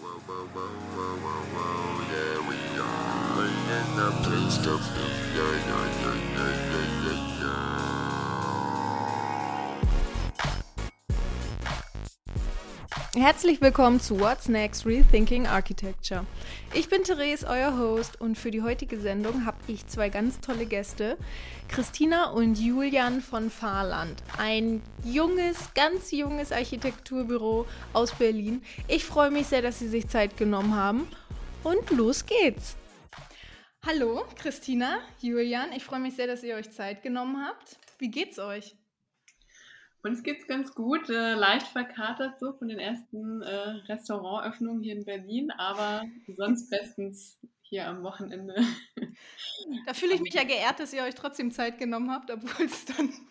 Whoa, whoa, whoa, Herzlich willkommen zu What's Next Rethinking Architecture. Ich bin Therese, euer Host, und für die heutige Sendung habe ich zwei ganz tolle Gäste, Christina und Julian von Fahrland, ein junges, ganz junges Architekturbüro aus Berlin. Ich freue mich sehr, dass sie sich Zeit genommen haben und los geht's. Hallo, Christina, Julian, ich freue mich sehr, dass ihr euch Zeit genommen habt. Wie geht's euch? Uns geht's ganz gut, äh, leicht verkatert so von den ersten äh, Restaurantöffnungen hier in Berlin, aber sonst bestens hier am Wochenende. Da fühle ich mich ja geehrt, dass ihr euch trotzdem Zeit genommen habt, obwohl es dann.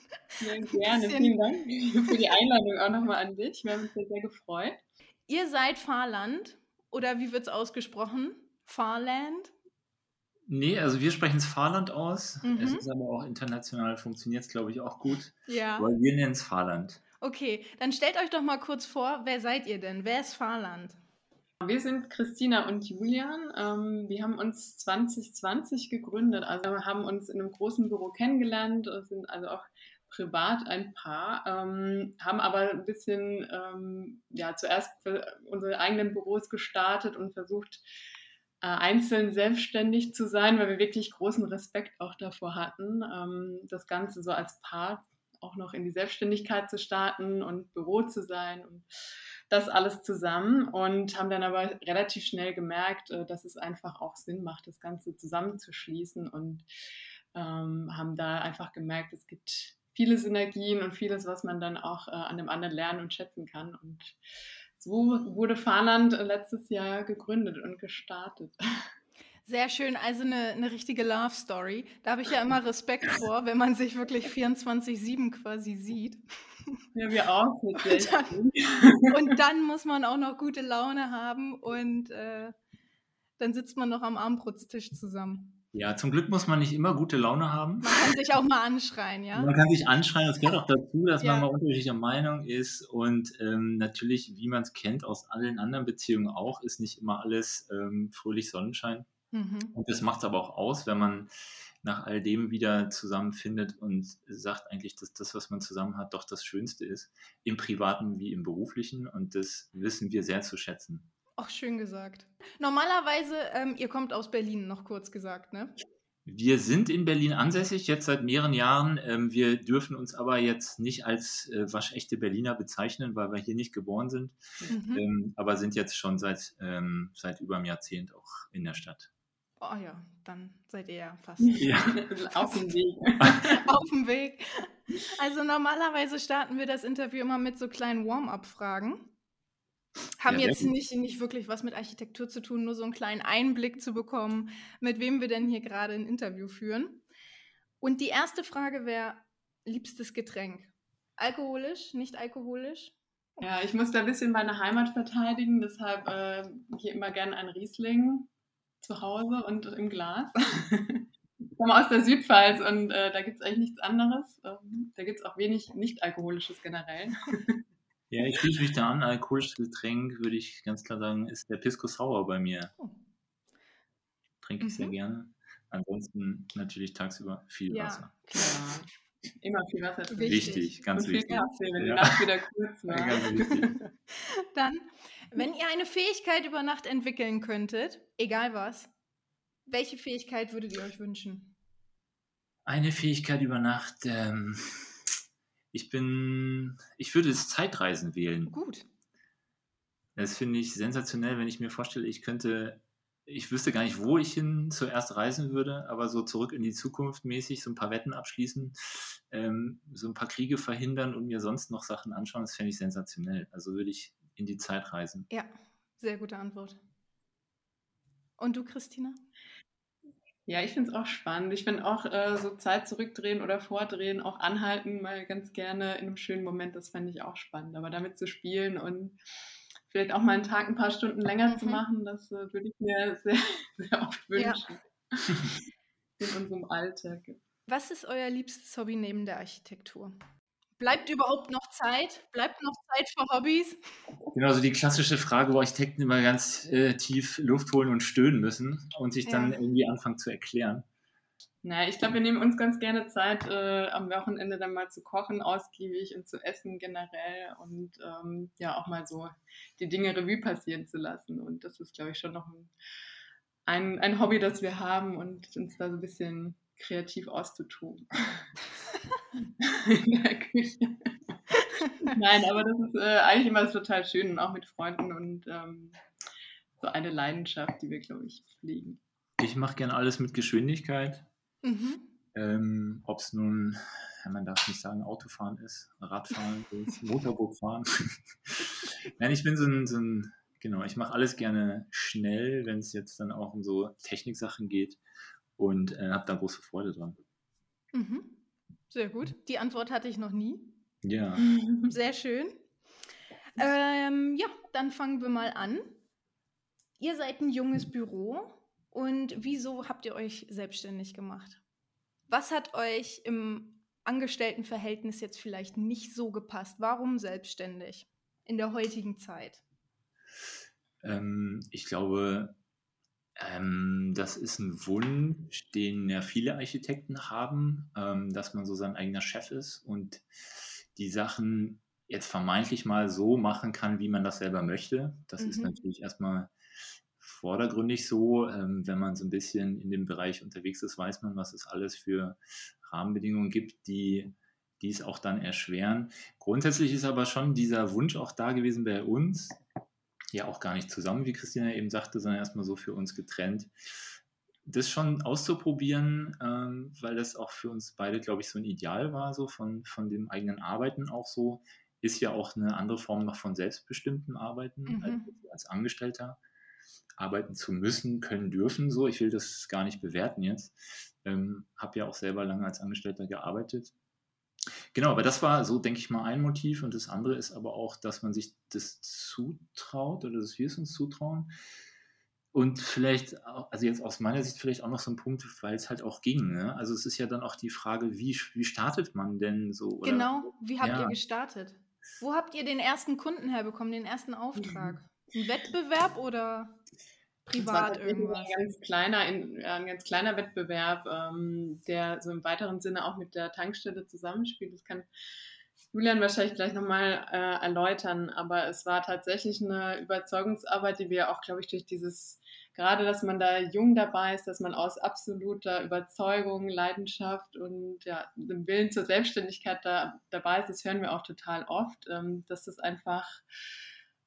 Ja, gerne, vielen Dank für die Einladung auch nochmal an dich. Wir haben uns sehr, sehr gefreut. Ihr seid Fahrland oder wie wird es ausgesprochen? Fahrland? Nee, also wir sprechen es Fahrland aus. Mhm. Es ist aber auch international, funktioniert es, glaube ich, auch gut. Ja. Aber wir nennen es Fahrland. Okay, dann stellt euch doch mal kurz vor, wer seid ihr denn? Wer ist Fahrland? Wir sind Christina und Julian. Ähm, wir haben uns 2020 gegründet. Also wir haben uns in einem großen Büro kennengelernt, sind also auch privat ein Paar, ähm, haben aber ein bisschen ähm, ja, zuerst unsere eigenen Büros gestartet und versucht, äh, einzeln selbstständig zu sein, weil wir wirklich großen Respekt auch davor hatten, ähm, das Ganze so als Paar auch noch in die Selbstständigkeit zu starten und Büro zu sein und das alles zusammen und haben dann aber relativ schnell gemerkt, äh, dass es einfach auch Sinn macht, das Ganze zusammenzuschließen und ähm, haben da einfach gemerkt, es gibt viele Synergien und vieles, was man dann auch äh, an dem anderen lernen und schätzen kann und so wurde Fahrland letztes Jahr gegründet und gestartet. Sehr schön, also eine, eine richtige Love Story. Da habe ich ja immer Respekt vor, wenn man sich wirklich 24-7 quasi sieht. Ja, wir auch. Und dann, und dann muss man auch noch gute Laune haben und äh, dann sitzt man noch am Armbrutztisch zusammen. Ja, zum Glück muss man nicht immer gute Laune haben. Man kann sich auch mal anschreien, ja. Man kann sich anschreien. Es gehört auch dazu, dass ja. man mal unterschiedlicher Meinung ist. Und ähm, natürlich, wie man es kennt aus allen anderen Beziehungen auch, ist nicht immer alles ähm, fröhlich Sonnenschein. Mhm. Und das macht es aber auch aus, wenn man nach all dem wieder zusammenfindet und sagt eigentlich, dass das, was man zusammen hat, doch das Schönste ist. Im privaten wie im beruflichen. Und das wissen wir sehr zu schätzen. Ach, schön gesagt. Normalerweise, ähm, ihr kommt aus Berlin, noch kurz gesagt, ne? Wir sind in Berlin ansässig, jetzt seit mehreren Jahren. Ähm, wir dürfen uns aber jetzt nicht als äh, waschechte Berliner bezeichnen, weil wir hier nicht geboren sind, mhm. ähm, aber sind jetzt schon seit, ähm, seit über einem Jahrzehnt auch in der Stadt. Oh ja, dann seid ihr ja fast ja. auf dem Weg. auf dem Weg. Also normalerweise starten wir das Interview immer mit so kleinen Warm-up-Fragen. Haben ja, jetzt nicht, nicht wirklich was mit Architektur zu tun, nur so einen kleinen Einblick zu bekommen, mit wem wir denn hier gerade ein Interview führen. Und die erste Frage wäre: liebstes Getränk? Alkoholisch, nicht alkoholisch? Ja, ich muss da ein bisschen meine Heimat verteidigen, deshalb äh, hier immer gerne ein Riesling zu Hause und im Glas. ich komme aus der Südpfalz und äh, da gibt es eigentlich nichts anderes. Ähm, da gibt es auch wenig nicht-alkoholisches generell. Ja, ich schließe mich da an. Alkoholisches Getränk, würde ich ganz klar sagen, ist der Pisco Sauer bei mir. Oh. Trinke ich mhm. sehr gerne. Ansonsten natürlich tagsüber viel ja, Wasser. Klar. Immer viel Wasser. Wichtig, wichtig ganz Und wichtig. Kaffee, wenn ja. die Nacht wieder kurz war. Ja, Dann, wenn ihr eine Fähigkeit über Nacht entwickeln könntet, egal was, welche Fähigkeit würdet ihr euch wünschen? Eine Fähigkeit über Nacht, ähm, ich bin, ich würde das Zeitreisen wählen. Gut. Das finde ich sensationell, wenn ich mir vorstelle, ich könnte, ich wüsste gar nicht, wo ich hin zuerst reisen würde, aber so zurück in die Zukunft mäßig, so ein paar Wetten abschließen, ähm, so ein paar Kriege verhindern und mir sonst noch Sachen anschauen, das fände ich sensationell. Also würde ich in die Zeit reisen. Ja, sehr gute Antwort. Und du, Christina? Ja, ich finde es auch spannend. Ich finde auch äh, so Zeit zurückdrehen oder vordrehen, auch anhalten, mal ganz gerne in einem schönen Moment, das fände ich auch spannend. Aber damit zu spielen und vielleicht auch mal einen Tag ein paar Stunden länger mhm. zu machen, das äh, würde ich mir sehr, sehr oft wünschen. Ja. in unserem Alltag. Was ist euer liebstes Hobby neben der Architektur? Bleibt überhaupt noch Zeit? Bleibt noch Zeit für Hobbys? Genau, so die klassische Frage, wo Architekten immer ganz äh, tief Luft holen und stöhnen müssen und sich dann ja. irgendwie anfangen zu erklären. Naja, ich glaube, wir nehmen uns ganz gerne Zeit, äh, am Wochenende dann mal zu kochen, ausgiebig und zu essen generell und ähm, ja auch mal so die Dinge Revue passieren zu lassen. Und das ist, glaube ich, schon noch ein, ein, ein Hobby, das wir haben und uns da so ein bisschen kreativ auszutoben. In der Küche. Nein, aber das ist äh, eigentlich immer total schön und auch mit Freunden und ähm, so eine Leidenschaft, die wir, glaube ich, pflegen. Ich mache gerne alles mit Geschwindigkeit. Mhm. Ähm, Ob es nun, man darf nicht sagen, Autofahren ist, Radfahren ist, Motorbootfahren. Nein, ich bin so ein, so ein genau, ich mache alles gerne schnell, wenn es jetzt dann auch um so Techniksachen geht und äh, habe da große Freude dran. Mhm. Sehr gut. Die Antwort hatte ich noch nie. Ja. Sehr schön. Ähm, ja, dann fangen wir mal an. Ihr seid ein junges Büro und wieso habt ihr euch selbstständig gemacht? Was hat euch im Angestelltenverhältnis jetzt vielleicht nicht so gepasst? Warum selbstständig in der heutigen Zeit? Ähm, ich glaube, ähm, das ist ein Wunsch, den ja viele Architekten haben, ähm, dass man so sein eigener Chef ist und die Sachen jetzt vermeintlich mal so machen kann, wie man das selber möchte. Das mhm. ist natürlich erstmal vordergründig so. Ähm, wenn man so ein bisschen in dem Bereich unterwegs ist, weiß man, was es alles für Rahmenbedingungen gibt, die dies auch dann erschweren. Grundsätzlich ist aber schon dieser Wunsch auch da gewesen bei uns, ja auch gar nicht zusammen, wie Christina eben sagte, sondern erstmal so für uns getrennt. Das schon auszuprobieren, ähm, weil das auch für uns beide, glaube ich, so ein Ideal war, so von, von dem eigenen Arbeiten auch so, ist ja auch eine andere Form noch von selbstbestimmtem Arbeiten mhm. als, als Angestellter arbeiten zu müssen, können, dürfen. So, ich will das gar nicht bewerten jetzt. Ähm, habe ja auch selber lange als Angestellter gearbeitet. Genau, aber das war so, denke ich mal, ein Motiv. Und das andere ist aber auch, dass man sich das zutraut oder dass wir es uns zutrauen. Und vielleicht, also jetzt aus meiner Sicht vielleicht auch noch so ein Punkt, weil es halt auch ging. Ne? Also es ist ja dann auch die Frage, wie, wie startet man denn so? Oder? Genau, wie habt ja. ihr gestartet? Wo habt ihr den ersten Kunden herbekommen, den ersten Auftrag? Ein Wettbewerb oder? Privat irgendwas. Ein ganz kleiner, ein ganz kleiner Wettbewerb, ähm, der so im weiteren Sinne auch mit der Tankstelle zusammenspielt. Das kann Julian wahrscheinlich gleich nochmal äh, erläutern, aber es war tatsächlich eine Überzeugungsarbeit, die wir auch, glaube ich, durch dieses, gerade dass man da jung dabei ist, dass man aus absoluter Überzeugung, Leidenschaft und ja, dem Willen zur Selbstständigkeit da, dabei ist, das hören wir auch total oft, ähm, dass das einfach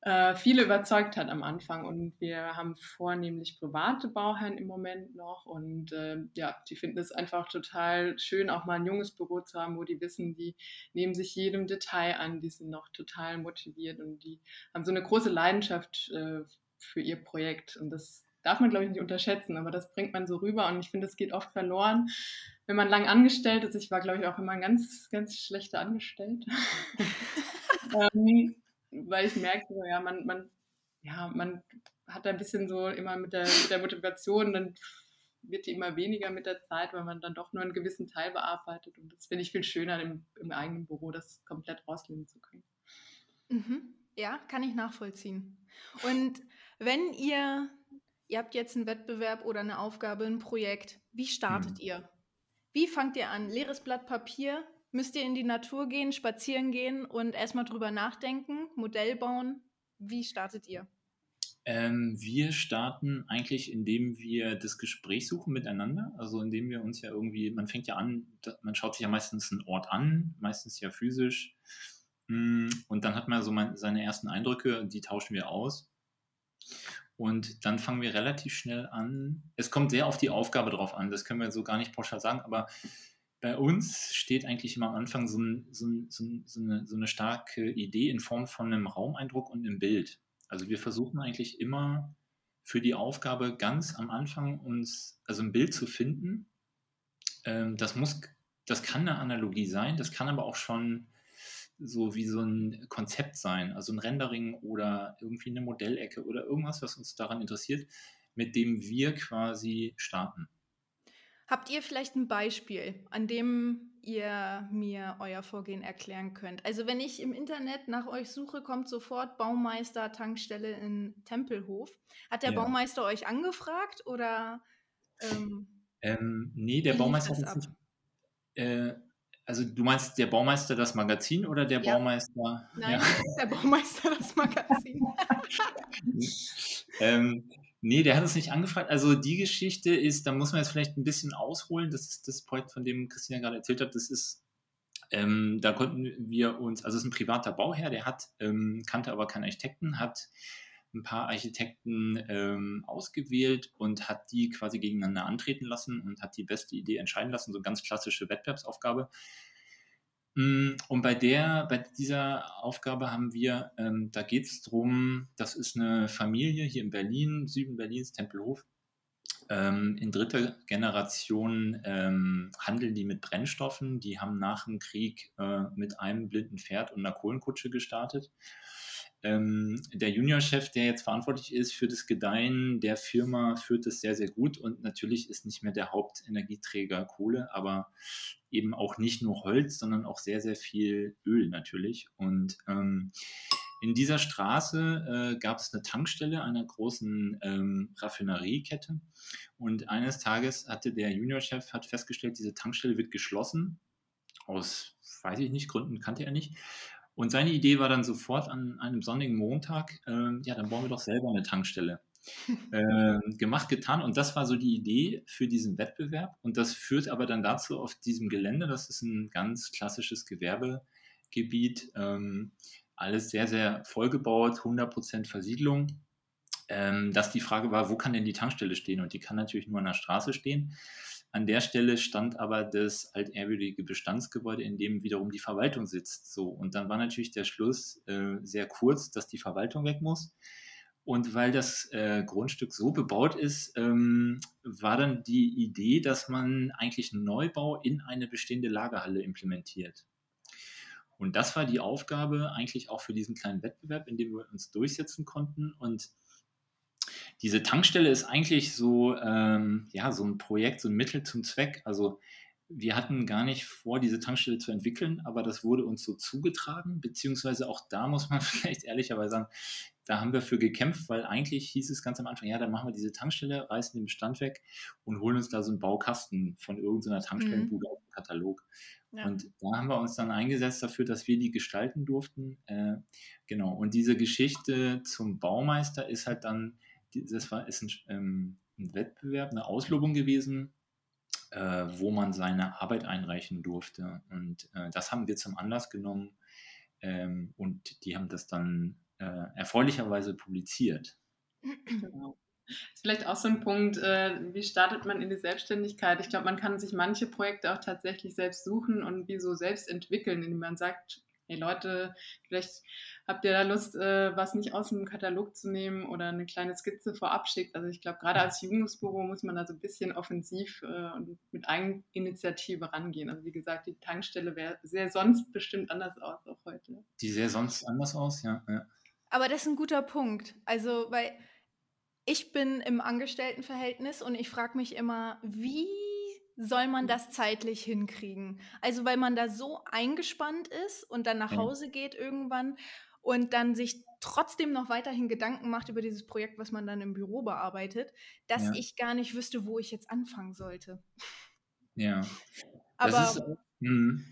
äh, viele überzeugt hat am Anfang. Und wir haben vornehmlich private Bauherren im Moment noch. Und äh, ja, die finden es einfach total schön, auch mal ein junges Büro zu haben, wo die wissen, die nehmen sich jedem Detail an, die sind noch total motiviert und die haben so eine große Leidenschaft äh, für ihr Projekt. Und das darf man, glaube ich, nicht unterschätzen, aber das bringt man so rüber. Und ich finde, es geht oft verloren, wenn man lang angestellt ist. Ich war, glaube ich, auch immer ein ganz, ganz schlechter Angestellter. ähm, weil ich merke, ja, man, man, ja, man hat ein bisschen so immer mit der, mit der Motivation, dann wird die immer weniger mit der Zeit, weil man dann doch nur einen gewissen Teil bearbeitet. Und das finde ich viel schöner im, im eigenen Büro, das komplett rauslegen zu können. Mhm. Ja, kann ich nachvollziehen. Und wenn ihr, ihr habt jetzt einen Wettbewerb oder eine Aufgabe, ein Projekt, wie startet mhm. ihr? Wie fangt ihr an? Leeres Blatt Papier, Müsst ihr in die Natur gehen, spazieren gehen und erstmal drüber nachdenken, Modell bauen? Wie startet ihr? Ähm, wir starten eigentlich, indem wir das Gespräch suchen miteinander. Also indem wir uns ja irgendwie, man fängt ja an, man schaut sich ja meistens einen Ort an, meistens ja physisch. Mm, und dann hat man so seine ersten Eindrücke, die tauschen wir aus. Und dann fangen wir relativ schnell an. Es kommt sehr auf die Aufgabe drauf an, das können wir so gar nicht pauschal sagen, aber bei uns steht eigentlich immer am Anfang so, ein, so, ein, so, eine, so, eine, starke Idee in Form von einem Raumeindruck und einem Bild. Also wir versuchen eigentlich immer für die Aufgabe ganz am Anfang uns, also ein Bild zu finden. Ähm, das muss, das kann eine Analogie sein, das kann aber auch schon so wie so ein Konzept sein, also ein Rendering oder irgendwie eine Modellecke oder irgendwas, was uns daran interessiert, mit dem wir quasi starten. Habt ihr vielleicht ein Beispiel, an dem ihr mir euer Vorgehen erklären könnt? Also wenn ich im Internet nach euch suche, kommt sofort Baumeister Tankstelle in Tempelhof. Hat der ja. Baumeister euch angefragt oder? Ähm, ähm, nee, der Baumeister hat nicht. Äh, also du meinst der Baumeister das Magazin oder der ja. Baumeister? Nein, ja. der Baumeister das Magazin. ähm, Nee, der hat uns nicht angefragt. Also die Geschichte ist, da muss man jetzt vielleicht ein bisschen ausholen. Das ist das Projekt, von dem Christina gerade erzählt hat. Das ist, ähm, da konnten wir uns, also es ist ein privater Bauherr, der hat, ähm, kannte aber keinen Architekten, hat ein paar Architekten ähm, ausgewählt und hat die quasi gegeneinander antreten lassen und hat die beste Idee entscheiden lassen. So ganz klassische Wettbewerbsaufgabe. Mm, und bei der, bei dieser Aufgabe haben wir, ähm, da geht es darum, das ist eine Familie hier in Berlin, Süden Berlins, Tempelhof. Ähm, in dritter Generation ähm, handeln die mit Brennstoffen. Die haben nach dem Krieg äh, mit einem blinden Pferd und einer Kohlenkutsche gestartet. Ähm, der Juniorchef, der jetzt verantwortlich ist für das Gedeihen der Firma, führt es sehr, sehr gut und natürlich ist nicht mehr der Hauptenergieträger Kohle, aber eben auch nicht nur Holz, sondern auch sehr, sehr viel Öl natürlich. Und ähm, in dieser Straße äh, gab es eine Tankstelle einer großen ähm, Raffineriekette und eines Tages hatte der Juniorchef hat festgestellt, diese Tankstelle wird geschlossen aus weiß ich nicht, Gründen kannte er nicht. Und seine Idee war dann sofort an einem sonnigen Montag, äh, ja, dann bauen wir doch selber eine Tankstelle. äh, gemacht, getan. Und das war so die Idee für diesen Wettbewerb. Und das führt aber dann dazu auf diesem Gelände, das ist ein ganz klassisches Gewerbegebiet, ähm, alles sehr, sehr vollgebaut, 100% Versiedlung. Ähm, dass die Frage war, wo kann denn die Tankstelle stehen? Und die kann natürlich nur an der Straße stehen. An der Stelle stand aber das altehrwürdige Bestandsgebäude, in dem wiederum die Verwaltung sitzt. So, und dann war natürlich der Schluss äh, sehr kurz, dass die Verwaltung weg muss. Und weil das äh, Grundstück so bebaut ist, ähm, war dann die Idee, dass man eigentlich einen Neubau in eine bestehende Lagerhalle implementiert. Und das war die Aufgabe eigentlich auch für diesen kleinen Wettbewerb, in dem wir uns durchsetzen konnten. Und diese Tankstelle ist eigentlich so, ähm, ja, so ein Projekt, so ein Mittel zum Zweck. Also wir hatten gar nicht vor, diese Tankstelle zu entwickeln, aber das wurde uns so zugetragen, beziehungsweise auch da muss man vielleicht ehrlicherweise sagen, da haben wir für gekämpft, weil eigentlich hieß es ganz am Anfang, ja, dann machen wir diese Tankstelle, reißen den Bestand weg und holen uns da so einen Baukasten von irgendeiner Tankstellenbude mhm. auf dem Katalog. Ja. Und da haben wir uns dann eingesetzt dafür, dass wir die gestalten durften. Äh, genau. Und diese Geschichte zum Baumeister ist halt dann das war, ist ein, ähm, ein Wettbewerb, eine Auslobung gewesen, äh, wo man seine Arbeit einreichen durfte. Und äh, das haben wir zum Anlass genommen ähm, und die haben das dann äh, erfreulicherweise publiziert. Genau. Das ist vielleicht auch so ein Punkt, äh, wie startet man in die Selbstständigkeit? Ich glaube, man kann sich manche Projekte auch tatsächlich selbst suchen und wie so selbst entwickeln, indem man sagt, hey Leute, vielleicht habt ihr da Lust, äh, was nicht aus dem Katalog zu nehmen oder eine kleine Skizze vorab schickt. Also ich glaube, gerade als Jugendbüro muss man da so ein bisschen offensiv äh, und mit Eigeninitiative rangehen. Also wie gesagt, die Tankstelle wäre sehr sonst bestimmt anders aus, auch heute. Die sähe sonst anders aus, ja. ja. Aber das ist ein guter Punkt. Also, weil ich bin im Angestelltenverhältnis und ich frage mich immer, wie soll man das zeitlich hinkriegen? Also, weil man da so eingespannt ist und dann nach Hause geht irgendwann und dann sich trotzdem noch weiterhin Gedanken macht über dieses Projekt, was man dann im Büro bearbeitet, dass ja. ich gar nicht wüsste, wo ich jetzt anfangen sollte. Ja. Aber das ist, hm,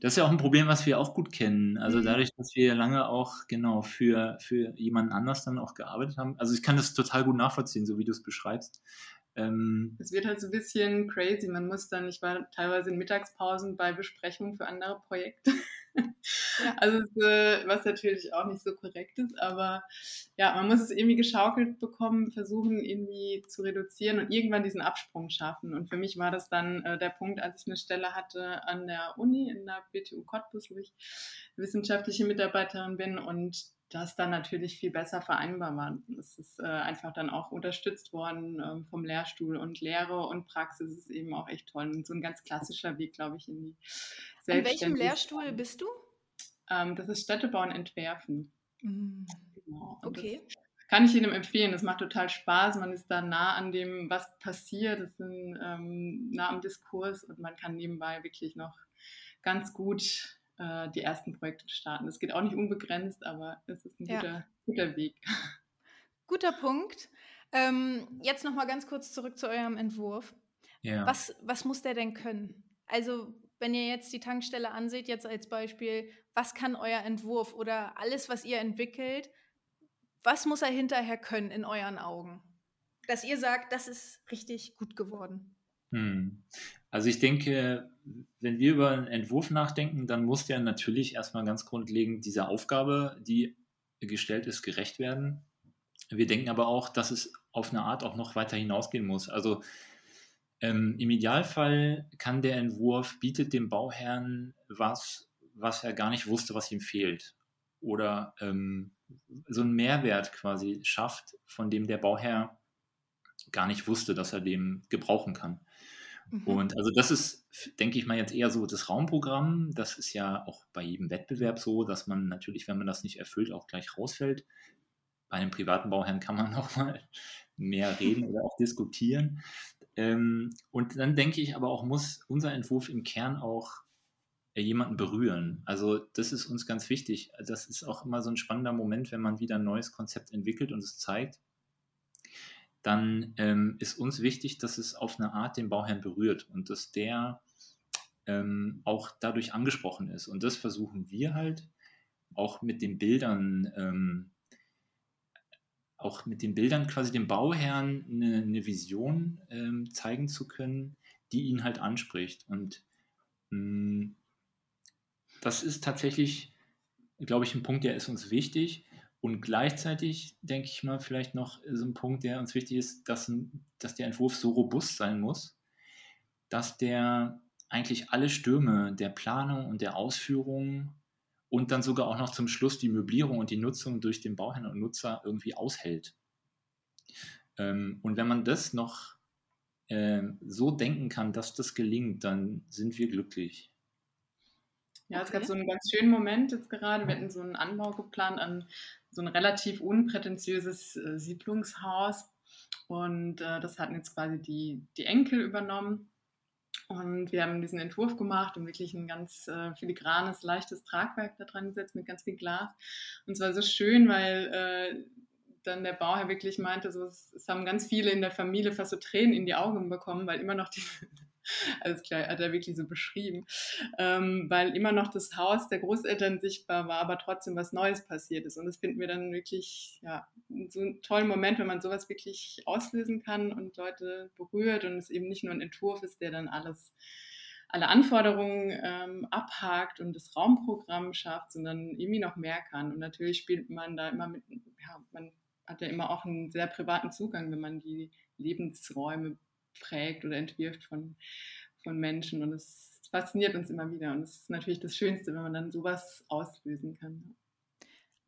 das ist ja auch ein Problem, was wir auch gut kennen. Also mhm. dadurch, dass wir lange auch genau für, für jemanden anders dann auch gearbeitet haben. Also ich kann das total gut nachvollziehen, so wie du es beschreibst. Ähm, es wird halt so ein bisschen crazy. Man muss dann, ich war teilweise in Mittagspausen bei Besprechungen für andere Projekte. ja. Also äh, was natürlich auch nicht so korrekt ist, aber ja, man muss es irgendwie geschaukelt bekommen, versuchen irgendwie zu reduzieren und irgendwann diesen Absprung schaffen. Und für mich war das dann äh, der Punkt, als ich eine Stelle hatte an der Uni in der BTU Cottbus, wo ich wissenschaftliche Mitarbeiterin bin und das dann natürlich viel besser vereinbar war. Es ist äh, einfach dann auch unterstützt worden ähm, vom Lehrstuhl und Lehre und Praxis ist eben auch echt toll. Und so ein ganz klassischer Weg, glaube ich, in die Selbstständigkeit. In welchem Lehrstuhl bist du? Ähm, das ist Städtebau und Entwerfen. Mhm. Genau. Okay. kann ich jedem empfehlen. Das macht total Spaß. Man ist da nah an dem, was passiert. Es sind ähm, nah am Diskurs und man kann nebenbei wirklich noch ganz gut äh, die ersten Projekte starten. Das geht auch nicht unbegrenzt, aber es ist ein ja. guter, guter Weg. Guter Punkt. Ähm, jetzt noch mal ganz kurz zurück zu eurem Entwurf. Ja. Was, was muss der denn können? Also, wenn ihr jetzt die Tankstelle anseht, jetzt als Beispiel, was kann euer Entwurf oder alles, was ihr entwickelt, was muss er hinterher können in euren Augen? Dass ihr sagt, das ist richtig gut geworden. Hm. Also ich denke, wenn wir über einen Entwurf nachdenken, dann muss der natürlich erstmal ganz grundlegend dieser Aufgabe, die gestellt ist, gerecht werden. Wir denken aber auch, dass es auf eine Art auch noch weiter hinausgehen muss. Also ähm, im Idealfall kann der Entwurf, bietet dem Bauherrn was, was er gar nicht wusste, was ihm fehlt. Oder ähm, so einen Mehrwert quasi schafft, von dem der Bauherr gar nicht wusste, dass er den gebrauchen kann. Mhm. Und also das ist, denke ich mal, jetzt eher so das Raumprogramm. Das ist ja auch bei jedem Wettbewerb so, dass man natürlich, wenn man das nicht erfüllt, auch gleich rausfällt. Bei einem privaten Bauherrn kann man noch mal mehr reden oder auch diskutieren. Ähm, und dann denke ich aber auch, muss unser Entwurf im Kern auch äh, jemanden berühren. Also das ist uns ganz wichtig. Das ist auch immer so ein spannender Moment, wenn man wieder ein neues Konzept entwickelt und es zeigt dann ähm, ist uns wichtig, dass es auf eine Art den Bauherrn berührt und dass der ähm, auch dadurch angesprochen ist. Und das versuchen wir halt auch mit den Bildern, ähm, auch mit den Bildern quasi dem Bauherrn eine, eine Vision ähm, zeigen zu können, die ihn halt anspricht. Und mh, mm, das ist tatsächlich, glaube ich, ein Punkt, der ist uns wichtig und gleichzeitig denke ich mal vielleicht noch so ein Punkt, der uns wichtig ist, dass, dass der Entwurf so robust sein muss, dass der eigentlich alle Stürme der Planung und der Ausführung und dann sogar auch noch zum Schluss die Möblierung und die Nutzung durch den Bauherrn und Nutzer irgendwie aushält. Ähm, und wenn man das noch äh, so denken kann, dass das gelingt, dann sind wir glücklich. Ja, es gab so einen ganz schönen Moment jetzt gerade. Wir hatten so einen Anbau geplant an so ein relativ unprätentiöses äh, Siedlungshaus. Und äh, das hatten jetzt quasi die, die Enkel übernommen. Und wir haben diesen Entwurf gemacht und wirklich ein ganz äh, filigranes, leichtes Tragwerk da dran gesetzt mit ganz viel Glas. Und es war so schön, weil äh, dann der Bauherr wirklich meinte, so, es, es, haben ganz viele in der Familie fast so Tränen in die Augen bekommen, weil immer noch diese, alles klar, hat er wirklich so beschrieben, ähm, weil immer noch das Haus der Großeltern sichtbar war, aber trotzdem was Neues passiert ist. Und das finden wir dann wirklich, ja, so einen tollen Moment, wenn man sowas wirklich auslösen kann und Leute berührt und es eben nicht nur ein Entwurf ist, der dann alles alle Anforderungen ähm, abhakt und das Raumprogramm schafft, sondern irgendwie noch mehr kann. Und natürlich spielt man da immer mit, ja, man hat ja immer auch einen sehr privaten Zugang, wenn man die Lebensräume prägt oder entwirft von, von Menschen. Und es fasziniert uns immer wieder. Und es ist natürlich das Schönste, wenn man dann sowas auslösen kann.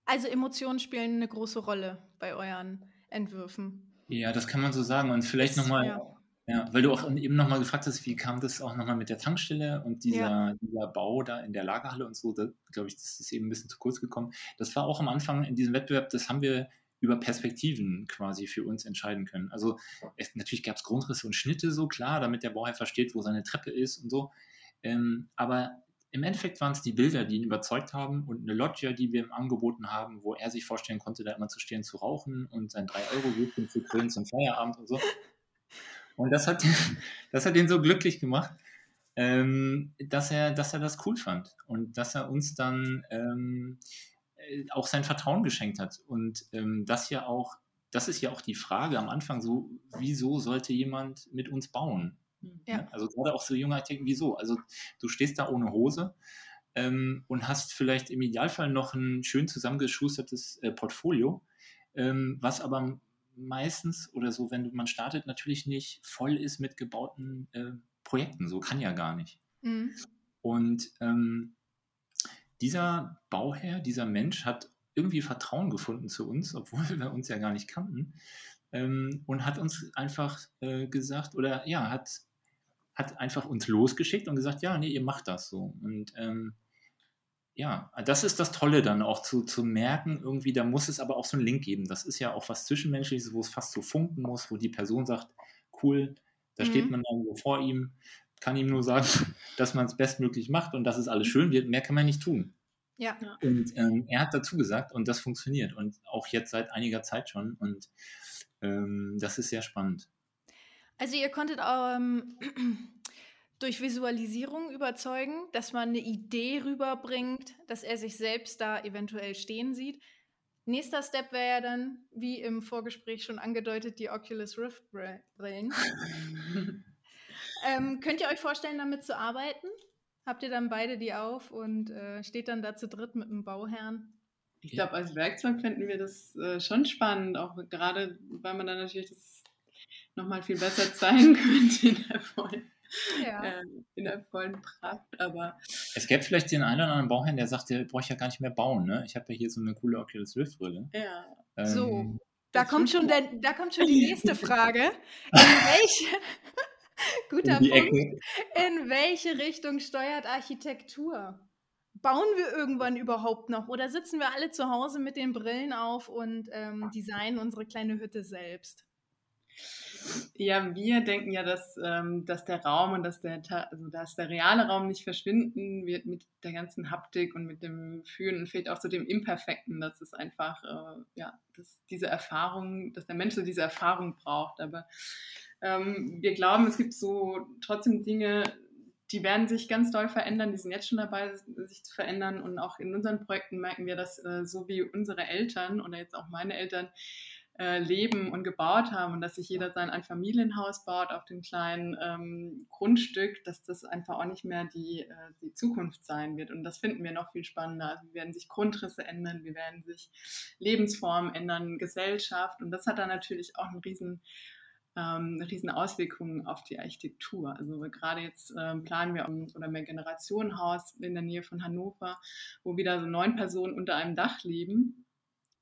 Also Emotionen spielen eine große Rolle bei euren Entwürfen. Ja, das kann man so sagen. Und vielleicht nochmal, ja. ja, weil du auch eben nochmal gefragt hast, wie kam das auch nochmal mit der Tankstelle und dieser, ja. dieser Bau da in der Lagerhalle und so, da glaube ich, das ist eben ein bisschen zu kurz gekommen. Das war auch am Anfang in diesem Wettbewerb, das haben wir über Perspektiven quasi für uns entscheiden können. Also es, natürlich gab es Grundrisse und Schnitte so klar, damit der Bauherr versteht, wo seine Treppe ist und so. Ähm, aber im Endeffekt waren es die Bilder, die ihn überzeugt haben und eine Loggia, die wir ihm angeboten haben, wo er sich vorstellen konnte, da immer zu stehen, zu rauchen und sein 3-Euro-Gutschein zu krönen zum Feierabend und so. Und das hat, das hat ihn so glücklich gemacht, ähm, dass, er, dass er das cool fand und dass er uns dann ähm, äh, auch sein Vertrauen geschenkt hat. Und ähm, das ja auch, das ist ja auch die Frage am Anfang so, wieso sollte jemand mit uns bauen? Ja. Also gerade auch so junge Architekten, wieso? Also du stehst da ohne Hose ähm, und hast vielleicht im Idealfall noch ein schön zusammengeschustertes äh, Portfolio, ähm, was aber meistens oder so, wenn man startet, natürlich nicht voll ist mit gebauten äh, Projekten. So kann ja gar nicht. Mhm. Und ähm, dieser Bauherr, dieser Mensch hat irgendwie Vertrauen gefunden zu uns, obwohl wir uns ja gar nicht kannten, ähm, und hat uns einfach äh, gesagt, oder ja, hat, hat einfach uns losgeschickt und gesagt, ja, nee, ihr macht das so. Und ähm, ja, das ist das Tolle dann auch zu, zu merken, irgendwie, da muss es aber auch so einen Link geben. Das ist ja auch was Zwischenmenschliches, wo es fast so funken muss, wo die Person sagt, cool, da mhm. steht man dann vor ihm, kann ihm nur sagen, dass man es bestmöglich macht und dass es alles schön wird. Mehr kann man nicht tun. Ja. Und ähm, er hat dazu gesagt und das funktioniert und auch jetzt seit einiger Zeit schon und ähm, das ist sehr spannend. Also ihr konntet ähm, durch Visualisierung überzeugen, dass man eine Idee rüberbringt, dass er sich selbst da eventuell stehen sieht. Nächster Step wäre ja dann, wie im Vorgespräch schon angedeutet, die Oculus Rift Brillen. ähm, könnt ihr euch vorstellen, damit zu arbeiten? Habt ihr dann beide die auf und äh, steht dann da zu dritt mit dem Bauherrn? Ich glaube, als Werkzeug finden wir das äh, schon spannend, auch gerade, weil man dann natürlich das nochmal viel besser zeigen könnte in der vollen, ja. äh, in der vollen Pracht. Aber es gäbe vielleicht den einen oder anderen Bauherrn, der sagt, der brauche ich ja gar nicht mehr bauen. Ne? Ich habe ja hier so eine coole Oculus Rift Brille. Ja. Ähm, so, da kommt, schon der, da kommt schon die nächste Frage. In welche, Guter Punkt. Ecke. In welche Richtung steuert Architektur? Bauen wir irgendwann überhaupt noch oder sitzen wir alle zu Hause mit den Brillen auf und ähm, designen unsere kleine Hütte selbst? Ja, wir denken ja, dass, ähm, dass der Raum und dass der, also dass der reale Raum nicht verschwinden wird mit der ganzen Haptik und mit dem Fühlen und fehlt auch zu dem Imperfekten, dass es einfach, äh, ja, dass diese Erfahrung, dass der Mensch so diese Erfahrung braucht. Aber ähm, wir glauben, es gibt so trotzdem Dinge, die werden sich ganz doll verändern, die sind jetzt schon dabei, sich zu verändern. Und auch in unseren Projekten merken wir, dass äh, so wie unsere Eltern oder jetzt auch meine Eltern äh, leben und gebaut haben und dass sich jeder sein Einfamilienhaus baut auf dem kleinen ähm, Grundstück, dass das einfach auch nicht mehr die, äh, die Zukunft sein wird. Und das finden wir noch viel spannender. Also, wir werden sich Grundrisse ändern, wir werden sich Lebensformen ändern, Gesellschaft. Und das hat dann natürlich auch einen riesen ähm, riesen Auswirkungen auf die Architektur. Also gerade jetzt ähm, planen wir um, oder mehr Generationenhaus in der Nähe von Hannover, wo wieder so neun Personen unter einem Dach leben.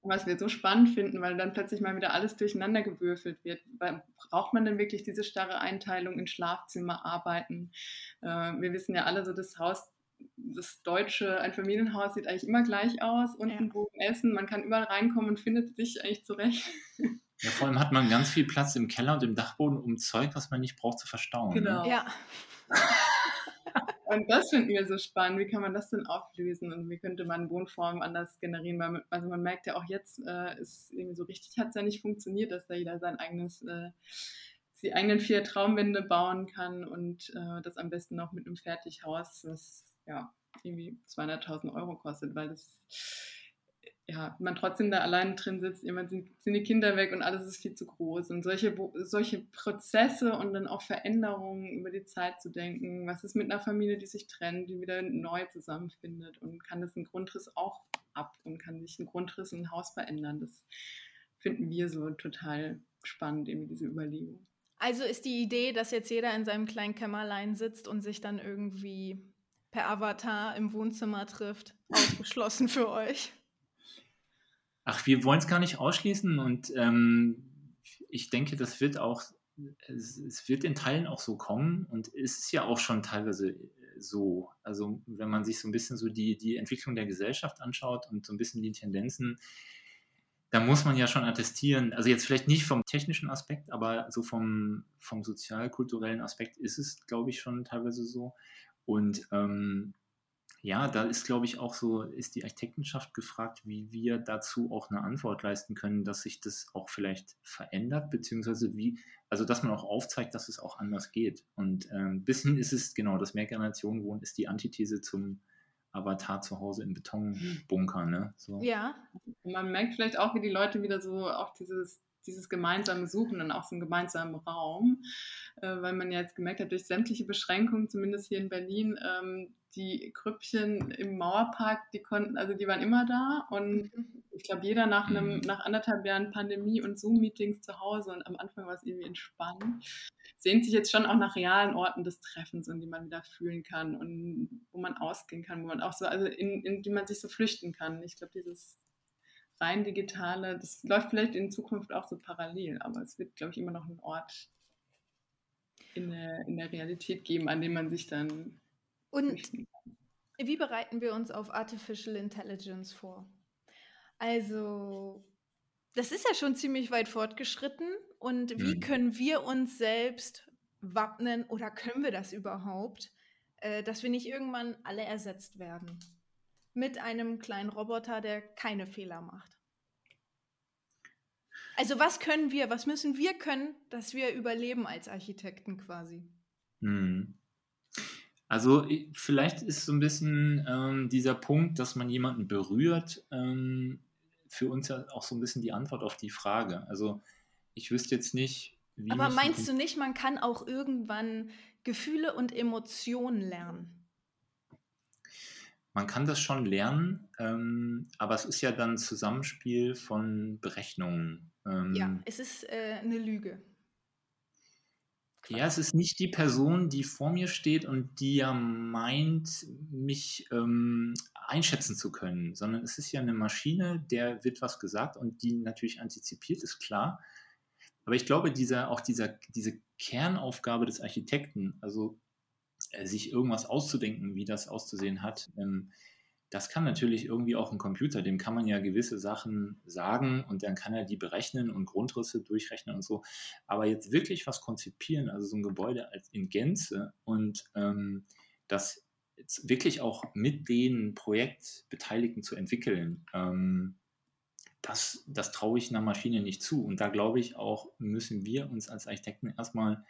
Was wir so spannend finden, weil dann plötzlich mal wieder alles durcheinander gewürfelt wird. Braucht man denn wirklich diese starre Einteilung in Schlafzimmer, Arbeiten? Äh, wir wissen ja alle so, das Haus das deutsche Einfamilienhaus sieht eigentlich immer gleich aus. Unten ja. Bogen Essen, man kann überall reinkommen und findet sich eigentlich zurecht. Ja, vor allem hat man ganz viel Platz im Keller und im Dachboden, um Zeug, was man nicht braucht, zu verstauen. Ne? Genau. Ne? Ja. Und das finden wir so spannend. Wie kann man das denn auflösen und wie könnte man Wohnformen anders generieren? Weil, also man merkt ja auch jetzt, äh, ist irgendwie so richtig hat es ja nicht funktioniert, dass da jeder sein eigenes, äh, die eigenen vier Traumwände bauen kann und äh, das am besten noch mit einem Fertighaus, das ja irgendwie 200.000 Euro kostet, weil das ja, man trotzdem da allein drin sitzt, jemand sind, sind die Kinder weg und alles ist viel zu groß. Und solche, solche Prozesse und dann auch Veränderungen über die Zeit zu denken, was ist mit einer Familie, die sich trennt, die wieder neu zusammenfindet und kann das ein Grundriss auch ab und kann sich ein Grundriss in ein Haus verändern. Das finden wir so total spannend, eben diese Überlegung. Also ist die Idee, dass jetzt jeder in seinem kleinen Kämmerlein sitzt und sich dann irgendwie per Avatar im Wohnzimmer trifft, ausgeschlossen für euch? Ach, wir wollen es gar nicht ausschließen und ähm, ich denke, das wird auch, es, wird in Teilen auch so kommen und es ist ja auch schon teilweise äh, so. Also wenn man sich so ein bisschen so die, die Entwicklung der Gesellschaft anschaut und so ein bisschen die Tendenzen, da muss man ja schon attestieren, also jetzt vielleicht nicht vom technischen Aspekt, aber so vom, vom sozial-kulturellen Aspekt ist es, glaube ich, schon teilweise so. Und ähm, ja, da ist, glaube ich, auch so, ist die Architektenschaft gefragt, wie wir dazu auch eine Antwort leisten können, dass sich das auch vielleicht verändert, beziehungsweise wie, also dass man auch aufzeigt, dass es auch anders geht. Und ähm, bisschen ist es, genau, das Mehrgenerationenwohnen ist die Antithese zum Avatar zu Hause im Betonbunker, ne? So. Ja. man merkt vielleicht auch, wie die Leute wieder so auch dieses dieses gemeinsame Suchen und auch so einen gemeinsamen Raum, äh, weil man ja jetzt gemerkt hat, durch sämtliche Beschränkungen, zumindest hier in Berlin, ähm, die Grüppchen im Mauerpark, die konnten, also die waren immer da und mhm. ich glaube, jeder nach einem, mhm. nach anderthalb Jahren Pandemie und Zoom-Meetings zu Hause und am Anfang war es irgendwie entspannt, sehnt sich jetzt schon auch nach realen Orten des Treffens und die man wieder fühlen kann und wo man ausgehen kann, wo man auch so, also in, in die man sich so flüchten kann. Ich glaube, dieses rein digitale, das läuft vielleicht in Zukunft auch so parallel, aber es wird, glaube ich, immer noch einen Ort in der, in der Realität geben, an dem man sich dann und Wie bereiten wir uns auf Artificial Intelligence vor? Also, das ist ja schon ziemlich weit fortgeschritten. Und wie mhm. können wir uns selbst wappnen oder können wir das überhaupt, äh, dass wir nicht irgendwann alle ersetzt werden? Mit einem kleinen Roboter, der keine Fehler macht. Also was können wir, was müssen wir können, dass wir überleben als Architekten quasi? Mhm. Also vielleicht ist so ein bisschen ähm, dieser Punkt, dass man jemanden berührt, ähm, für uns ja auch so ein bisschen die Antwort auf die Frage. Also ich wüsste jetzt nicht, wie. Aber meinst du nicht, man kann auch irgendwann Gefühle und Emotionen lernen? Man kann das schon lernen, ähm, aber es ist ja dann ein Zusammenspiel von Berechnungen. Ähm, ja, es ist äh, eine Lüge. Ja, es ist nicht die Person, die vor mir steht und die ja meint, mich ähm, einschätzen zu können, sondern es ist ja eine Maschine, der wird was gesagt und die natürlich antizipiert, ist klar. Aber ich glaube, dieser, auch dieser, diese Kernaufgabe des Architekten, also sich irgendwas auszudenken, wie das auszusehen hat, ähm, das kann natürlich irgendwie auch ein Computer, dem kann man ja gewisse Sachen sagen und dann kann er die berechnen und Grundrisse durchrechnen und so. Aber jetzt wirklich was konzipieren, also so ein Gebäude als in Gänze und ähm, das wirklich auch mit den Projektbeteiligten zu entwickeln, ähm, das, das traue ich einer Maschine nicht zu. Und da glaube ich auch, müssen wir uns als Architekten erstmal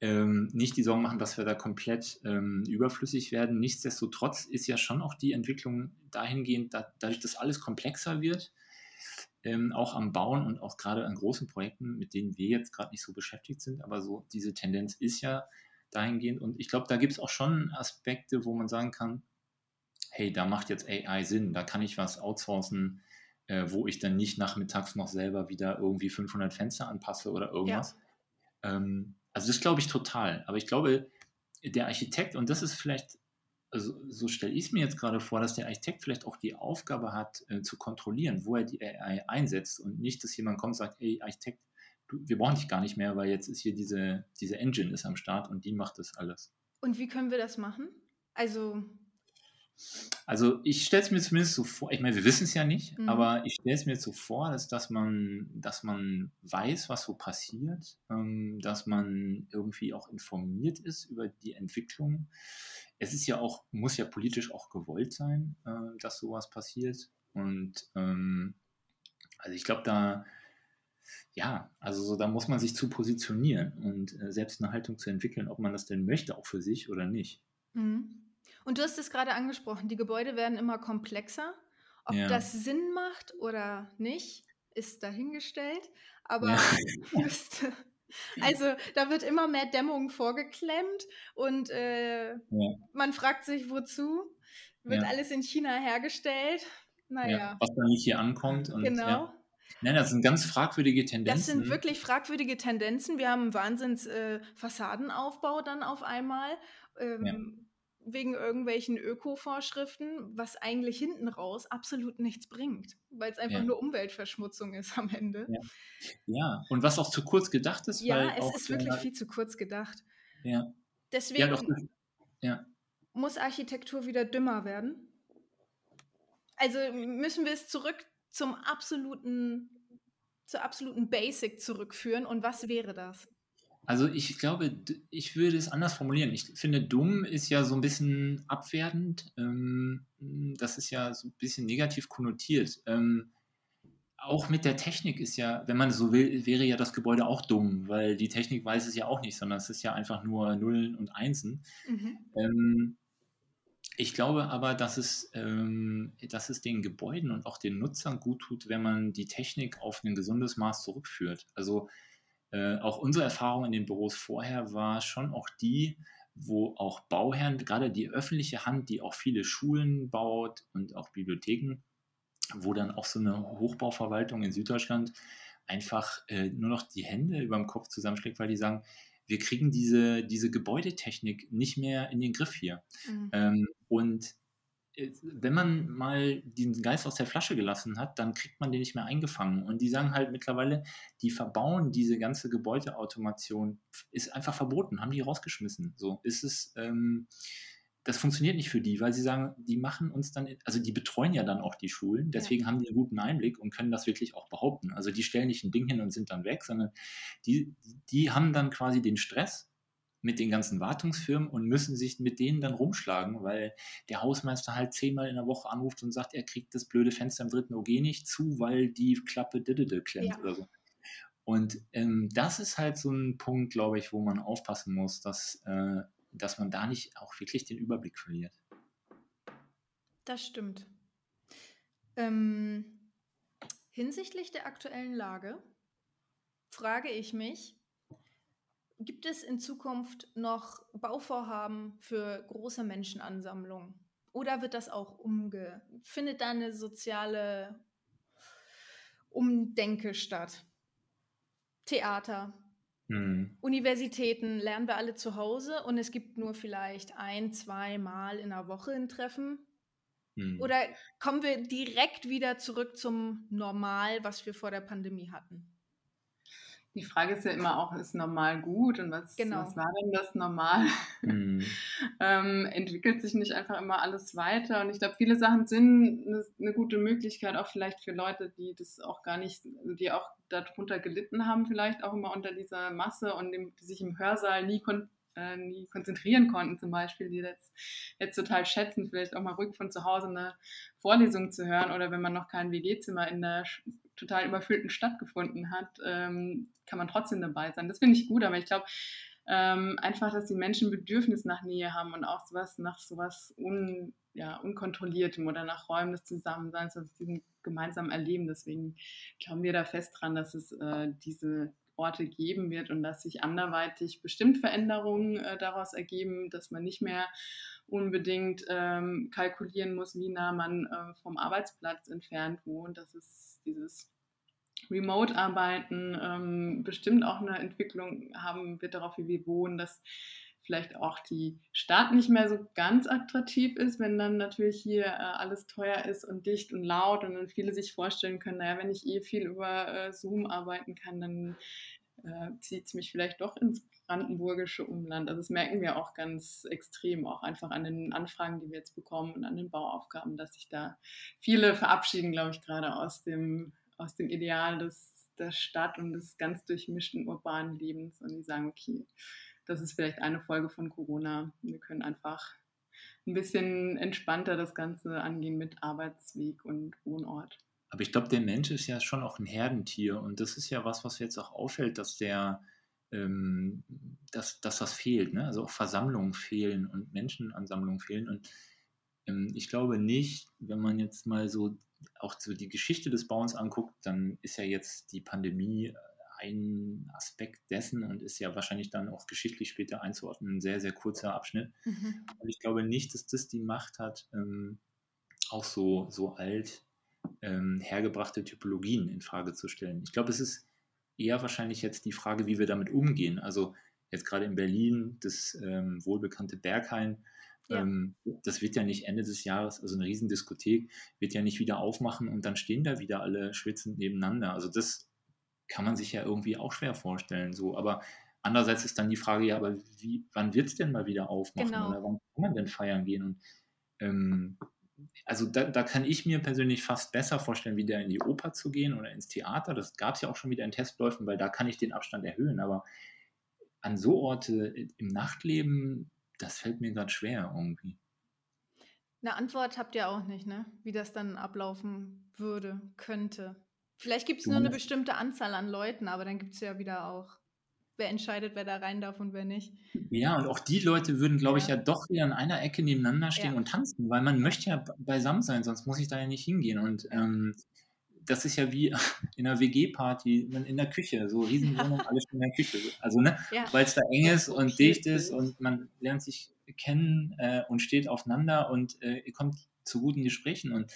ähm, nicht die Sorgen machen, dass wir da komplett ähm, überflüssig werden. Nichtsdestotrotz ist ja schon auch die Entwicklung dahingehend, da, dadurch, dass alles komplexer wird, ähm, auch am Bauen und auch gerade an großen Projekten, mit denen wir jetzt gerade nicht so beschäftigt sind, aber so diese Tendenz ist ja dahingehend. Und ich glaube, da gibt es auch schon Aspekte, wo man sagen kann, hey, da macht jetzt AI Sinn, da kann ich was outsourcen, äh, wo ich dann nicht nachmittags noch selber wieder irgendwie 500 Fenster anpasse oder irgendwas. Ja. Ähm, also das glaube ich total. Aber ich glaube, der Architekt, und das ist vielleicht, also so stelle ich es mir jetzt gerade vor, dass der Architekt vielleicht auch die Aufgabe hat, äh, zu kontrollieren, wo er die AI einsetzt und nicht, dass jemand kommt und sagt, ey, Architekt, du, wir brauchen dich gar nicht mehr, weil jetzt ist hier diese, diese Engine ist am Start und die macht das alles. Und wie können wir das machen? Also also ich stelle es mir zumindest so vor, ich meine, wir wissen es ja nicht, mhm. aber ich stelle es mir so vor, dass, dass, man, dass man weiß, was so passiert, ähm, dass man irgendwie auch informiert ist über die Entwicklung. Es ist ja auch, muss ja politisch auch gewollt sein, äh, dass sowas passiert. Und ähm, also ich glaube, da, ja, also so, da muss man sich zu positionieren und äh, selbst eine Haltung zu entwickeln, ob man das denn möchte, auch für sich oder nicht. Mhm. Und du hast es gerade angesprochen, die Gebäude werden immer komplexer. Ob ja. das Sinn macht oder nicht, ist dahingestellt. Aber ja. also da wird immer mehr Dämmung vorgeklemmt und äh, ja. man fragt sich, wozu? Wird alles in China hergestellt? Naja. was dann nicht hier ankommt. Und, genau. Nein, das sind ganz fragwürdige Tendenzen. Das sind wirklich fragwürdige Tendenzen. Wir haben einen Wahnsinns äh, Fassadenaufbau dann auf einmal. Ähm, wegen irgendwelchen Öko-Vorschriften, was eigentlich hinten raus absolut nichts bringt, weil es einfach ja. nur Umweltverschmutzung ist am Ende. Ja. ja. und was auch zu kurz gedacht ist. Ja, es ist wirklich viel zu kurz gedacht. Ja. Deswegen doch, muss Architektur wieder dümmer werden. Also müssen wir es zurück zum absoluten, zur absoluten Basic zurückführen. Und was wäre das? Also ich glaube, ich würde es anders formulieren. Ich finde, dumm ist ja so ein bisschen abwertend. Ähm, das ist ja so ein bisschen negativ konnotiert. Ähm, auch mit der Technik ist ja, wenn man so will, wäre ja das Gebäude auch dumm, weil die Technik weiß es ja auch nicht, sondern es ist ja einfach nur Nullen und Einsen. Mhm. Ähm, ich glaube aber, dass es, dass es den Gebäuden und auch den Nutzern gut tut, wenn man die Technik auf ein gesundes Maß zurückführt. Also äh, auch unsere Erfahrung in den Büros vorher war schon auch die, wo auch Bauherren, gerade die öffentliche Hand, die auch viele Schulen baut und auch Bibliotheken, wo dann auch so eine Hochbauverwaltung in Süddeutschland einfach äh, nur noch die Hände über dem Kopf zusammenschlägt, weil die sagen, wir kriegen diese, diese Gebäudetechnik nicht mehr in den Griff hier. Mhm. Ähm, und wenn man mal den Geist aus der Flasche gelassen hat, dann kriegt man den nicht mehr eingefangen. Und die sagen halt mittlerweile, die verbauen diese ganze Gebäudeautomation, ist einfach verboten, haben die rausgeschmissen. So ist es. Ähm, das funktioniert nicht für die, weil sie sagen, die machen uns dann, also die betreuen ja dann auch die Schulen, deswegen ja. haben die einen guten Einblick und können das wirklich auch behaupten. Also die stellen nicht ein Ding hin und sind dann weg, sondern die, die haben dann quasi den Stress mit den ganzen Wartungsfirmen und müssen sich mit denen dann rumschlagen, weil der Hausmeister halt zehnmal in der Woche anruft und sagt, er kriegt das blöde Fenster im dritten OG nicht zu, weil die Klappe didede klemmt ja. oder so. Und ähm, das ist halt so ein Punkt, glaube ich, wo man aufpassen muss, dass, äh, dass man da nicht auch wirklich den Überblick verliert. Das stimmt. Ähm, hinsichtlich der aktuellen Lage frage ich mich, Gibt es in Zukunft noch Bauvorhaben für große Menschenansammlungen? Oder wird das auch umge... Findet da eine soziale Umdenke statt? Theater, hm. Universitäten lernen wir alle zu Hause und es gibt nur vielleicht ein, zwei Mal in der Woche ein Treffen. Hm. Oder kommen wir direkt wieder zurück zum Normal, was wir vor der Pandemie hatten? Die Frage ist ja immer auch, ist normal gut und was, genau. was war denn das normal? Mhm. ähm, entwickelt sich nicht einfach immer alles weiter? Und ich glaube, viele Sachen sind eine, eine, gute Möglichkeit, auch vielleicht für Leute, die das auch gar nicht, die auch darunter gelitten haben, vielleicht auch immer unter dieser Masse und dem, die sich im Hörsaal nie kon äh, nie konzentrieren konnten, zum Beispiel, die jetzt, jetzt total schätzen, vielleicht auch mal ruhig von zu Hause eine Vorlesung zu hören oder wenn man noch kein WG-Zimmer in der total überfüllten Stadt gefunden hat, ähm, kann man trotzdem dabei sein. Das finde ich gut, aber ich glaube ähm, einfach, dass die Menschen Bedürfnis nach Nähe haben und auch sowas nach sowas un, ja, unkontrolliertem oder nach Räumen des Zusammenseins, aus diesem gemeinsamen Erleben. Deswegen glauben wir da fest dran, dass es äh, diese Orte geben wird und dass sich anderweitig bestimmt Veränderungen äh, daraus ergeben, dass man nicht mehr unbedingt ähm, kalkulieren muss, wie nah man äh, vom Arbeitsplatz entfernt wohnt, dass es dieses Remote-Arbeiten ähm, bestimmt auch eine Entwicklung haben wird darauf, wie wir wohnen, dass vielleicht auch die Stadt nicht mehr so ganz attraktiv ist, wenn dann natürlich hier äh, alles teuer ist und dicht und laut und dann viele sich vorstellen können, naja, wenn ich eh viel über äh, Zoom arbeiten kann, dann äh, zieht es mich vielleicht doch ins brandenburgische Umland. Also das merken wir auch ganz extrem, auch einfach an den Anfragen, die wir jetzt bekommen und an den Bauaufgaben, dass sich da viele verabschieden, glaube ich, gerade aus dem, aus dem Ideal des, der Stadt und des ganz durchmischten urbanen Lebens und die sagen, okay, das ist vielleicht eine Folge von Corona. Wir können einfach ein bisschen entspannter das Ganze angehen mit Arbeitsweg und Wohnort. Aber ich glaube, der Mensch ist ja schon auch ein Herdentier und das ist ja was, was jetzt auch auffällt, dass der, ähm, dass, dass was fehlt. Ne? Also auch Versammlungen fehlen und Menschenansammlungen fehlen. Und ähm, ich glaube nicht, wenn man jetzt mal so auch so die Geschichte des Bauens anguckt, dann ist ja jetzt die Pandemie ein Aspekt dessen und ist ja wahrscheinlich dann auch geschichtlich später einzuordnen, ein sehr, sehr kurzer Abschnitt. Mhm. Und ich glaube nicht, dass das die Macht hat, ähm, auch so, so alt ähm, hergebrachte Typologien in Frage zu stellen. Ich glaube, es ist eher wahrscheinlich jetzt die Frage, wie wir damit umgehen. Also jetzt gerade in Berlin, das ähm, wohlbekannte Berghain, ja. ähm, das wird ja nicht Ende des Jahres, also eine Riesendiskothek, wird ja nicht wieder aufmachen und dann stehen da wieder alle schwitzend nebeneinander. Also das kann man sich ja irgendwie auch schwer vorstellen. So, aber andererseits ist dann die Frage, ja, aber wie, wann wird es denn mal wieder aufmachen genau. oder wann kann man denn feiern gehen? Und ähm, also da, da, kann ich mir persönlich fast besser vorstellen, wieder in die Oper zu gehen oder ins Theater. Das gab es ja auch schon wieder in Testläufen, weil da kann ich den Abstand erhöhen. Aber an so Orte im Nachtleben, das fällt mir gerade schwer irgendwie. Eine Antwort habt ihr auch nicht, ne? Wie das dann ablaufen würde, könnte. Vielleicht gibt es nur eine bestimmte Anzahl an Leuten, aber dann gibt es ja wieder auch wer entscheidet, wer da rein darf und wer nicht. Ja, und auch die Leute würden, glaube ja. ich, ja doch wieder an einer Ecke nebeneinander stehen ja. und tanzen, weil man möchte ja beisammen sein, sonst muss ich da ja nicht hingehen. Und ähm, das ist ja wie in einer WG-Party, in der Küche, so Riesenwohnung, alles in der Küche. Also, ne, ja. weil es da eng ist und dicht ist und man lernt sich kennen äh, und steht aufeinander und äh, kommt zu guten Gesprächen. Und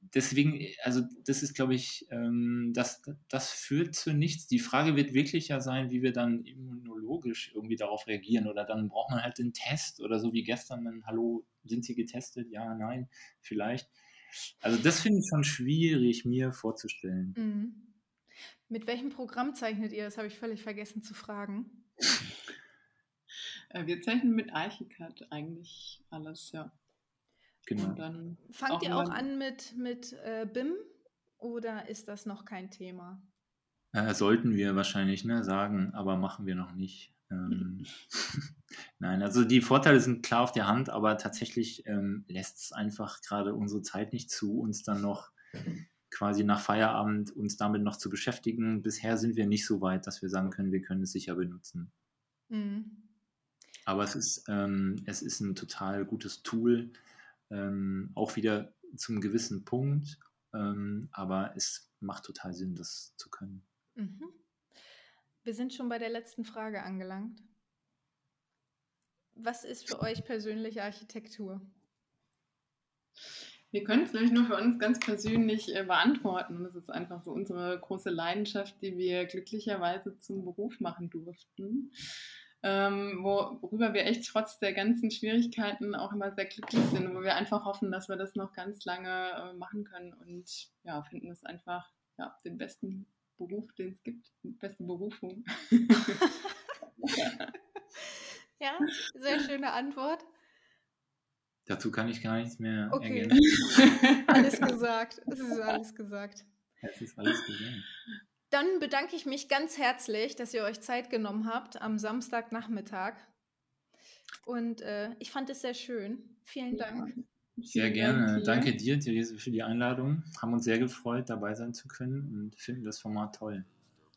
deswegen, also das ist, glaube ich, ähm, das, das führt zu nichts. Die Frage wird wirklich ja sein, wie wir dann immunologisch irgendwie darauf reagieren. Oder dann braucht man halt den Test oder so wie gestern, dann, hallo, sind Sie getestet? Ja, nein, vielleicht. Also das finde ich schon schwierig, mir vorzustellen. Mhm. Mit welchem Programm zeichnet ihr? Das habe ich völlig vergessen zu fragen. Äh, wir zeichnen mit Archicad eigentlich alles, ja. Genau. Fangt auch ihr auch an mit, mit äh, BIM oder ist das noch kein Thema? Äh, sollten wir wahrscheinlich ne, sagen, aber machen wir noch nicht. Ähm, Nein, also die Vorteile sind klar auf der Hand, aber tatsächlich ähm, lässt es einfach gerade unsere Zeit nicht zu, uns dann noch quasi nach Feierabend uns damit noch zu beschäftigen. Bisher sind wir nicht so weit, dass wir sagen können, wir können es sicher benutzen. Mhm. Aber es ist, ähm, es ist ein total gutes Tool, ähm, auch wieder zum gewissen Punkt, ähm, aber es macht total Sinn, das zu können. Mhm. Wir sind schon bei der letzten Frage angelangt. Was ist für euch persönliche Architektur? Wir können es nämlich nur für uns ganz persönlich äh, beantworten. Und das ist einfach so unsere große Leidenschaft, die wir glücklicherweise zum Beruf machen durften. Ähm, worüber wir echt trotz der ganzen Schwierigkeiten auch immer sehr glücklich sind, wo wir einfach hoffen, dass wir das noch ganz lange äh, machen können und ja, finden es einfach ja, den besten Beruf, den es gibt, die beste Berufung. ja, sehr schöne Antwort. Dazu kann ich gar nichts mehr okay. ergänzen. alles gesagt. Es ist alles gesagt. Es ist alles gesagt. Dann bedanke ich mich ganz herzlich, dass ihr euch Zeit genommen habt am Samstagnachmittag. Und äh, ich fand es sehr schön. Vielen Dank. Sehr gerne. Danke dir, Therese, für die Einladung. Haben uns sehr gefreut, dabei sein zu können und finden das Format toll.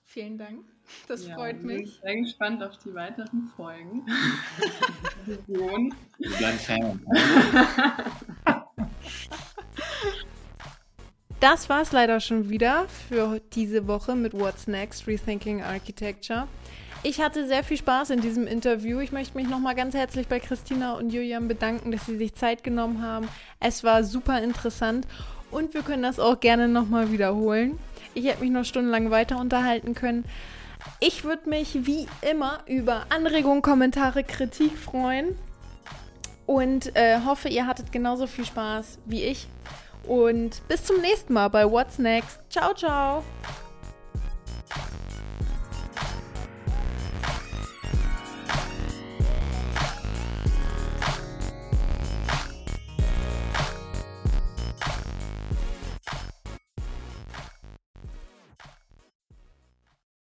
Vielen Dank. Das ja, freut mich. Ich bin sehr gespannt auf die weiteren Folgen. Wir bleiben Fan. Das war es leider schon wieder für diese Woche mit What's Next Rethinking Architecture. Ich hatte sehr viel Spaß in diesem Interview. Ich möchte mich nochmal ganz herzlich bei Christina und Julian bedanken, dass sie sich Zeit genommen haben. Es war super interessant und wir können das auch gerne nochmal wiederholen. Ich hätte mich noch stundenlang weiter unterhalten können. Ich würde mich wie immer über Anregungen, Kommentare, Kritik freuen und äh, hoffe, ihr hattet genauso viel Spaß wie ich. Und bis zum nächsten Mal bei What's Next. Ciao, ciao.